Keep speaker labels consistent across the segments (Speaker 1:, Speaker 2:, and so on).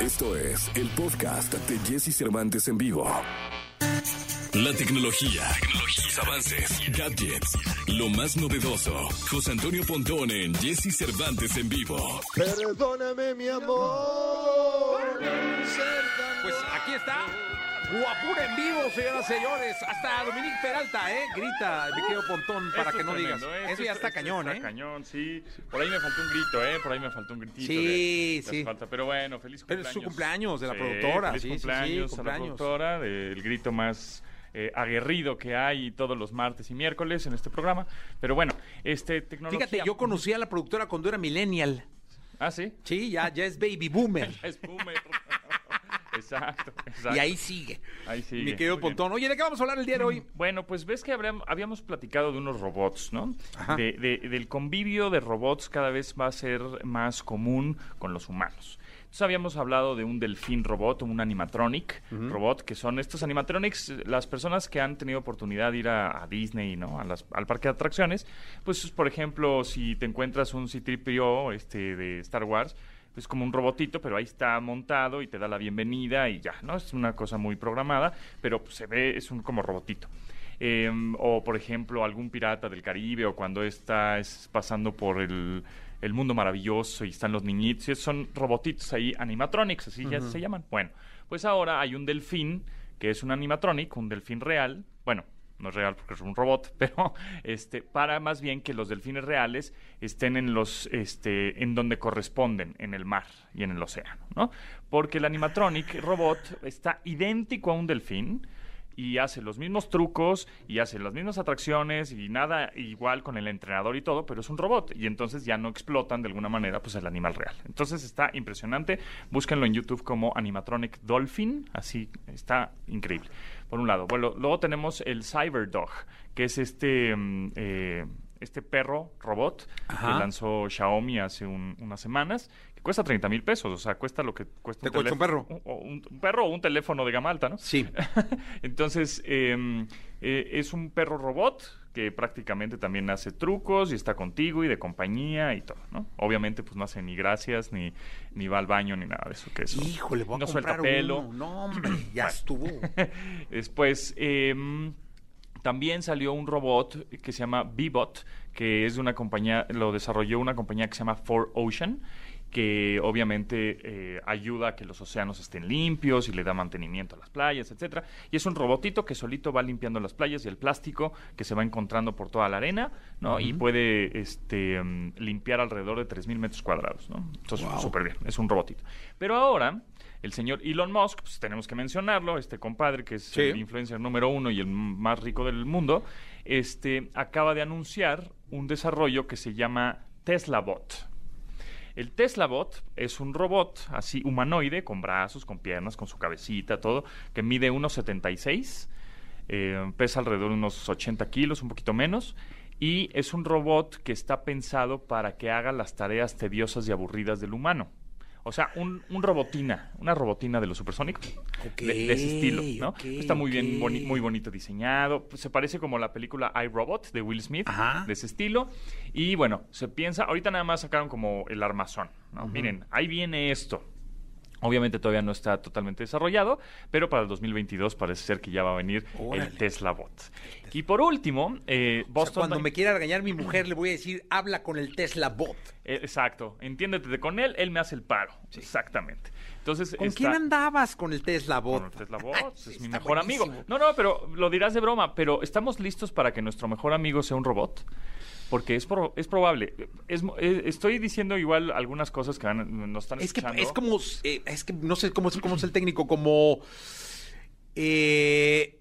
Speaker 1: Esto es el podcast de Jesse Cervantes en vivo. La tecnología, tecnología avances, gadgets, lo más novedoso. José Antonio Pontón en Jesse Cervantes en vivo.
Speaker 2: Perdóname, mi amor.
Speaker 3: Pues aquí está. Guapura en vivo, señoras y señores. Hasta Dominique Peralta, ¿eh? Grita, me quedo pontón para
Speaker 4: Esto
Speaker 3: que no
Speaker 4: tremendo,
Speaker 3: digas. Eso ya
Speaker 4: es-
Speaker 3: está
Speaker 4: esto
Speaker 3: cañón,
Speaker 4: está
Speaker 3: ¿eh?
Speaker 4: cañón, sí. Por ahí me faltó un grito, ¿eh? Por ahí me faltó un gritito.
Speaker 3: Sí, sí.
Speaker 4: falta. Pero bueno, feliz
Speaker 3: Pero
Speaker 4: cumpleaños.
Speaker 3: es su cumpleaños de la
Speaker 4: Sí,
Speaker 3: productora,
Speaker 4: Feliz
Speaker 3: sí, sí, sí,
Speaker 4: cumpleaños, a la
Speaker 3: cumpleaños.
Speaker 4: productora, del grito más eh, aguerrido que hay todos los martes y miércoles en este programa. Pero bueno, este tecnología...
Speaker 3: Fíjate, yo conocí a la productora cuando era millennial.
Speaker 4: Ah, ¿sí?
Speaker 3: Sí, ya, ya es baby boomer.
Speaker 4: Es boomer. Exacto, exacto.
Speaker 3: y ahí sigue.
Speaker 4: Ahí sigue.
Speaker 3: Mi querido
Speaker 4: Muy bien.
Speaker 3: Pontón. Oye, ¿de qué vamos a hablar el día de hoy?
Speaker 4: Bueno, pues ves que habríamos- habíamos platicado de unos robots, ¿no?
Speaker 3: Ajá.
Speaker 4: De- de- del convivio de robots cada vez va a ser más común con los humanos. Entonces habíamos hablado de un delfín robot, un animatronic robot, que son estos animatronics, las personas que han tenido oportunidad de ir a, a Disney, ¿no? A las- al parque de atracciones, pues por ejemplo, si te encuentras un C-3PO este, de Star Wars, es como un robotito, pero ahí está montado y te da la bienvenida y ya, ¿no? Es una cosa muy programada, pero pues, se ve, es un como robotito. Eh, o, por ejemplo, algún pirata del Caribe, o cuando está es pasando por el, el mundo maravilloso y están los niñitos, y son robotitos ahí, animatronics, así ya se llaman. Bueno, pues ahora hay un delfín, que es un animatronic, un delfín real, bueno, no es real porque es un robot, pero este para más bien que los delfines reales estén en los este en donde corresponden, en el mar y en el océano, ¿no? Porque el animatronic robot está idéntico a un delfín y hace los mismos trucos y hace las mismas atracciones y nada igual con el entrenador y todo, pero es un robot y entonces ya no explotan de alguna manera pues el animal real. Entonces está impresionante, búsquenlo en YouTube como animatronic dolphin, así está increíble. Por un lado, bueno, luego tenemos el Cyberdog, que es este mm, eh, este perro robot
Speaker 3: Ajá.
Speaker 4: que lanzó Xiaomi hace un- unas semanas, cuesta 30 mil pesos, o sea, cuesta lo que cuesta
Speaker 3: ¿Te cuesta un perro?
Speaker 4: un, un perro o un teléfono de gama alta, ¿no?
Speaker 3: Sí.
Speaker 4: Entonces, eh, eh, es un perro robot que prácticamente también hace trucos y está contigo y de compañía y todo, ¿no? Obviamente, pues no hace ni gracias, ni, ni va al baño, ni nada de eso. Que eso
Speaker 3: Híjole, voy a
Speaker 4: no suelta pelo.
Speaker 3: uno. No, hombre, ya estuvo.
Speaker 4: Después, em, también salió un robot que se llama Bebot, que es de una compañía, lo desarrolló una compañía que se llama 4Ocean, que obviamente eh, ayuda a que los océanos estén limpios y le da mantenimiento a las playas, etcétera. Y es un robotito que solito va limpiando las playas y el plástico que se va encontrando por toda la arena, ¿no? Y puede este, mm, limpiar alrededor de 3.000 metros cuadrados, ¿no? Entonces, súper bien, es un robotito. Pero ahora, el señor Elon Musk, pues tenemos que mencionarlo, este compadre que es
Speaker 3: Sí.
Speaker 4: el influencer número uno y el más rico del mundo, este, acaba de anunciar un desarrollo que se llama Tesla Bot. El Tesla Bot es un robot así humanoide, con brazos, con piernas, con su cabecita, todo, que mide 1,76, eh, pesa alrededor de unos 80 kilos, un poquito menos, y es un robot que está pensado para que haga las tareas tediosas y aburridas del humano. O sea, un, un robotina, una robotina de los supersónicos. De, de ese estilo, ¿no? Está muy bien, boni- muy bonito diseñado. Pues, Se parece como la película iRobot de Will Smith,
Speaker 3: Ajá.
Speaker 4: de ese estilo. Y bueno, se piensa, ahorita nada más sacaron como el armazón, ¿no? Miren, ahí viene esto. Obviamente todavía no está totalmente desarrollado, pero para el 2022 parece ser que ya va a venir
Speaker 3: Órale.
Speaker 4: el Tesla Bot. Y por último, eh,
Speaker 3: O sea,
Speaker 4: Boston...
Speaker 3: cuando me quiera regañar mi mujer, le voy a decir, habla con el Tesla Bot.
Speaker 4: Eh, exacto, entiéndete con él, él me hace el paro. Exactamente. Entonces,
Speaker 3: ¿Con
Speaker 4: está-
Speaker 3: quién andabas con el Tesla Bot?
Speaker 4: Con el Tesla Bot, es mi mejor amigo. No, no, pero lo dirás de broma, pero ¿estamos listos para que nuestro mejor amigo sea un robot? Porque es, pro- es probable. Es eh, estoy diciendo igual algunas cosas que van- nos están
Speaker 3: Es que es como, eh, es que no sé cómo es, cómo es el técnico, como, eh,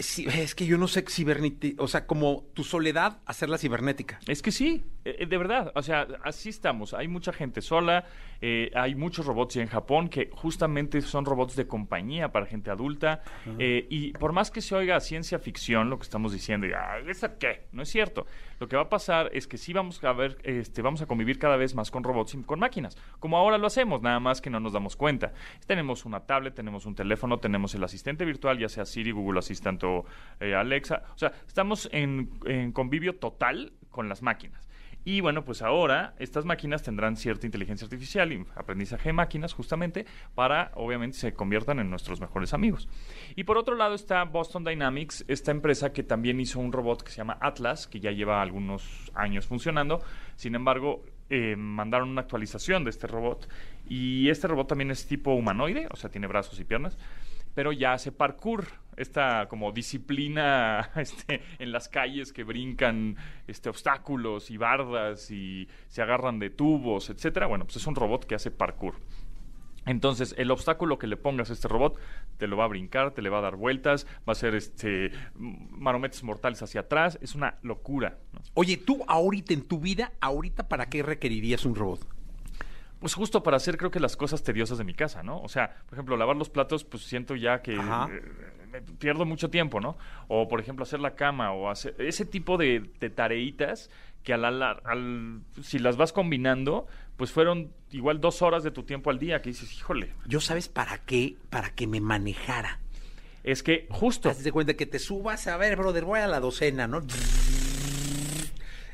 Speaker 3: sí, es que yo no sé cibernética, o sea, como tu soledad, hacerla cibernética.
Speaker 4: Es que sí, eh, de verdad, o sea, así estamos. Hay mucha gente sola, eh, hay muchos robots en Japón que justamente son robots de compañía para gente adulta. eh, y por más que se oiga ciencia ficción lo que estamos diciendo, y, ah, ¿eso qué? No es cierto. Lo que va a pasar es que sí vamos a ver, este, vamos a convivir cada vez más con robots y con máquinas, como ahora lo hacemos, nada más que no nos damos cuenta. Tenemos una tablet, tenemos un teléfono, tenemos el asistente virtual, ya sea Siri, Google Assistant eh, Alexa. O sea, estamos en, en convivio total con las máquinas. Y bueno, pues ahora estas máquinas tendrán cierta inteligencia artificial y aprendizaje de máquinas justamente para, obviamente, se conviertan en nuestros mejores amigos. Y por otro lado está Boston Dynamics, esta empresa que también hizo un robot que se llama Atlas, que ya lleva algunos años funcionando. Sin embargo, eh, mandaron una actualización de este robot y este robot también es tipo humanoide, o sea, tiene brazos y piernas pero ya hace parkour, esta como disciplina este, en las calles que brincan este, obstáculos y bardas y se agarran de tubos, etcétera. Bueno, pues es un robot que hace parkour. Entonces, el obstáculo que le pongas a este robot te lo va a brincar, te le va a dar vueltas, va a hacer este marometes mortales hacia atrás, es una locura.
Speaker 5: Oye, tú ahorita en tu vida, ahorita para qué requerirías un robot?
Speaker 4: Pues justo para hacer creo que las cosas tediosas de mi casa, ¿no? O sea, por ejemplo, lavar los platos, pues siento ya que eh, me pierdo mucho tiempo, ¿no? O por ejemplo, hacer la cama o hacer ese tipo de, tareitas que al, al, si las vas combinando, pues fueron igual dos horas de tu tiempo al día que dices, híjole.
Speaker 5: ¿Yo sabes para qué? Para que me manejara.
Speaker 4: Es que justo...
Speaker 5: Hazte de cuenta que te subas, a ver, brother, voy a la docena, ¿no?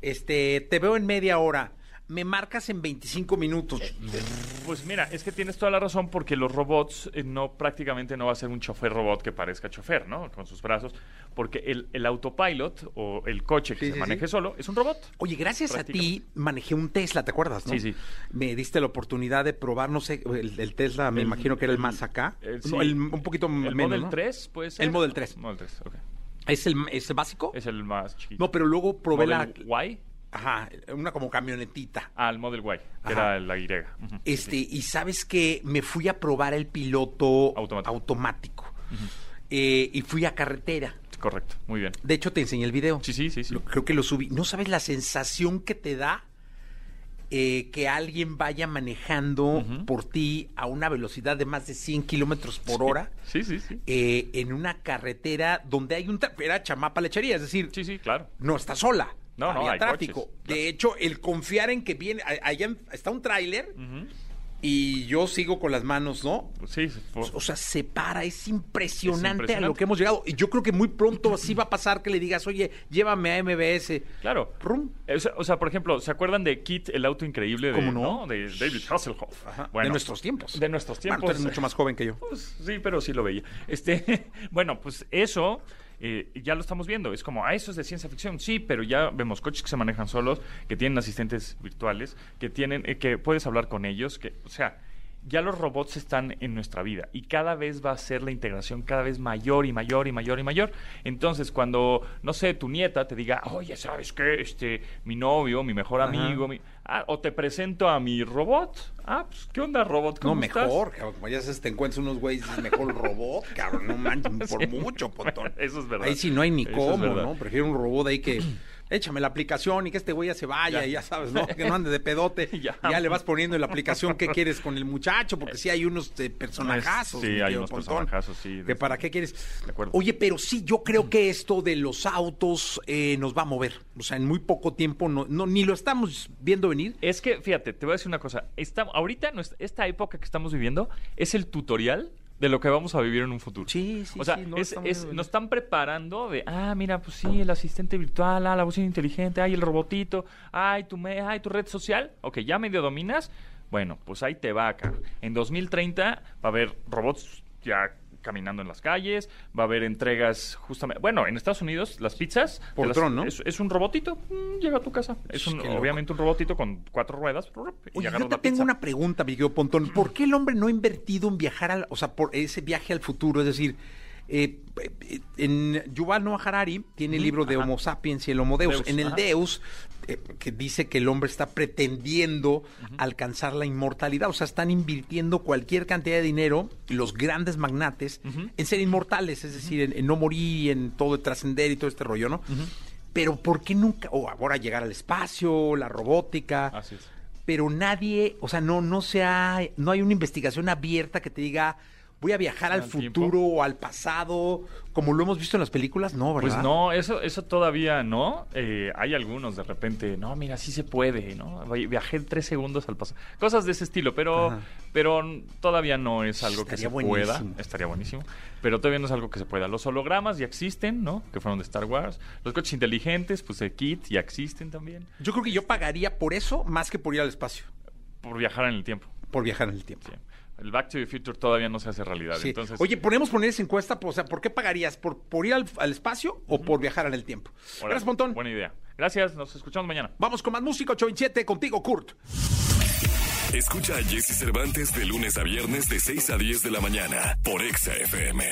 Speaker 5: Este, te veo en media hora me marcas en 25 minutos. Eh,
Speaker 4: pues mira, es que tienes toda la razón porque los robots eh, no prácticamente no va a ser un chofer robot que parezca chofer, ¿no? Con sus brazos, porque el, el autopilot o el coche que se maneje solo es un robot.
Speaker 5: Oye, gracias a ti manejé un Tesla, ¿te acuerdas?
Speaker 4: Sí, sí.
Speaker 5: Me diste la oportunidad de probar, no sé, el, Tesla me imagino que era el más acá. un poquito
Speaker 4: el
Speaker 5: menos.
Speaker 4: Model 3 puede ser.
Speaker 5: El Model 3.
Speaker 4: Model 3, ok.
Speaker 5: ¿Es el, ¿Es el básico?
Speaker 4: Es el más chiquito.
Speaker 5: No, pero luego probé
Speaker 4: ¿Model
Speaker 5: la...
Speaker 4: Y?
Speaker 5: Ajá, una como camionetita.
Speaker 4: Ah, el Model Y, que era la Y.
Speaker 5: Este, y sabes que me fui a probar el piloto automático. Eh, y fui a carretera.
Speaker 4: Correcto, muy bien.
Speaker 5: De hecho, te enseñé el video.
Speaker 4: Sí, sí, sí. sí.
Speaker 5: creo que lo subí. ¿No sabes la sensación que te da eh, que alguien vaya manejando por ti a una velocidad de más de 100 kilómetros por hora.
Speaker 4: Sí, sí, sí.
Speaker 5: Eh, en una carretera donde hay un... Era chamapa lechería, es decir...
Speaker 4: Sí, sí, claro.
Speaker 5: No está sola.
Speaker 4: No, no, hay
Speaker 5: tráfico. de hecho, el confiar en que viene, allá está un tráiler y yo sigo con las manos, ¿no?
Speaker 4: Sí.
Speaker 5: O sea, se para, es impresionante, a lo que hemos llegado. Y yo creo que muy pronto así va a pasar que le digas, oye, llévame a MBS.
Speaker 4: Claro. O sea, por ejemplo, ¿se acuerdan de Kit, el auto increíble de,
Speaker 5: no?
Speaker 4: de David Hasselhoff?
Speaker 5: de nuestros tiempos.
Speaker 4: De nuestros tiempos.
Speaker 5: tú eres mucho más joven que yo.
Speaker 4: Pues, sí, pero sí lo veía. Este, bueno, pues eso eh, ya lo estamos viendo. Es como, ah, eso es de ciencia ficción. Sí, pero ya vemos coches que se manejan solos, que tienen asistentes virtuales, que tienen, eh, que puedes hablar con ellos, que, o sea, ya los robots están en nuestra vida y cada vez va a ser la integración cada vez mayor y mayor y mayor y mayor. Entonces, cuando, no sé, tu nieta te diga, oye, ¿sabes qué? Este, mi novio, mi mejor amigo, ah, o te presento a mi robot. Ah, pues, ¿qué onda, robot?
Speaker 5: ¿Cómo no, mejor, cabrón. Como ya se te encuentras unos güeyes, mejor robot, cabrón. No manches, por mucho, potón.
Speaker 4: eso es verdad.
Speaker 5: Ahí sí no hay ni cómo, ¿no? Prefiero un robot ahí que échame la aplicación y que este güey ya se vaya, y ya sabes, ¿no? Que no ande de pedote. ya. ya. le vas poniendo en la aplicación qué quieres con el muchacho, porque sí hay unos eh, personajazos.
Speaker 4: Sí, hay unos personajazos, sí.
Speaker 5: Que para qué quieres. De acuerdo. Oye, pero sí, yo creo que esto de los autos eh, nos va a mover. O sea, en muy poco tiempo no, no, ni lo estamos viendo venir.
Speaker 4: Es que, fíjate, te voy a decir una cosa. Esta, ahorita, esta época que estamos viviendo es el tutorial de lo que vamos a vivir en un futuro.
Speaker 5: Sí, sí,
Speaker 4: O sea, nos están preparando de, ah, mira, pues sí, el asistente virtual, ah, la bocina inteligente, ay, el robotito, ay, tu, me, ay, tu red social. Ok, ya medio dominas. Bueno, pues ahí te va, acá. En 2030 va a haber robots ya caminando en las calles, va a haber entregas justamente, bueno, en Estados Unidos las pizzas
Speaker 5: por ¿no?
Speaker 4: Es, un robotito, mm, llega a tu casa. Es obviamente un robotito con cuatro ruedas.
Speaker 5: Oye, yo te tengo una pregunta, Miguel Pontón. ¿Por qué el hombre no ha invertido en viajar, al, o sea, por ese viaje al futuro? Es decir, eh, en Yuval Noah Harari tiene el libro de Homo sapiens y el Homo Deus. en el Deus, eh, que dice que el hombre está pretendiendo alcanzar la inmortalidad, o sea, están invirtiendo cualquier cantidad de dinero, los grandes magnates, en ser inmortales, es decir, en, no morir, en todo trascender y todo este rollo, ¿no? Pero ¿por qué nunca, o ahora llegar al espacio, la robótica?
Speaker 4: Así es.
Speaker 5: Pero nadie, o sea, no, no se ha, no hay una investigación abierta que te diga, voy a viajar al
Speaker 4: ¿Al
Speaker 5: futuro
Speaker 4: tiempo?
Speaker 5: o al pasado, como lo hemos visto en las películas, no, ¿verdad?
Speaker 4: Pues no, eso, eso todavía no. Eh, hay algunos de repente, no, mira, sí se puede, ¿no? Vi- Viajé tres segundos al pasado. Cosas de ese estilo, pero,
Speaker 5: Ajá.
Speaker 4: pero todavía no es algo que se pueda. Estaría buenísimo. Pero todavía no es algo que se pueda. Los hologramas ya existen, ¿no? Que fueron de Star Wars. Los coches inteligentes, pues de Kit ya existen también.
Speaker 5: Yo creo que yo pagaría por eso más que por ir al espacio,
Speaker 4: Por viajar en el tiempo.
Speaker 5: por viajar en el tiempo.
Speaker 4: Sí. El Back to the Future todavía no se hace realidad.
Speaker 5: Sí.
Speaker 4: Entonces,
Speaker 5: Oye, ponemos poner esa encuesta, o sea, ¿por qué pagarías? ¿Por, por ir al, al espacio o por viajar en el tiempo? Gracias, Pontón.
Speaker 4: Buena idea. Gracias, nos escuchamos mañana.
Speaker 5: Vamos con más música 827 contigo, Kurt.
Speaker 1: Escucha a Jesse Cervantes de lunes a viernes de 6 a 10 de la mañana por Exa FM.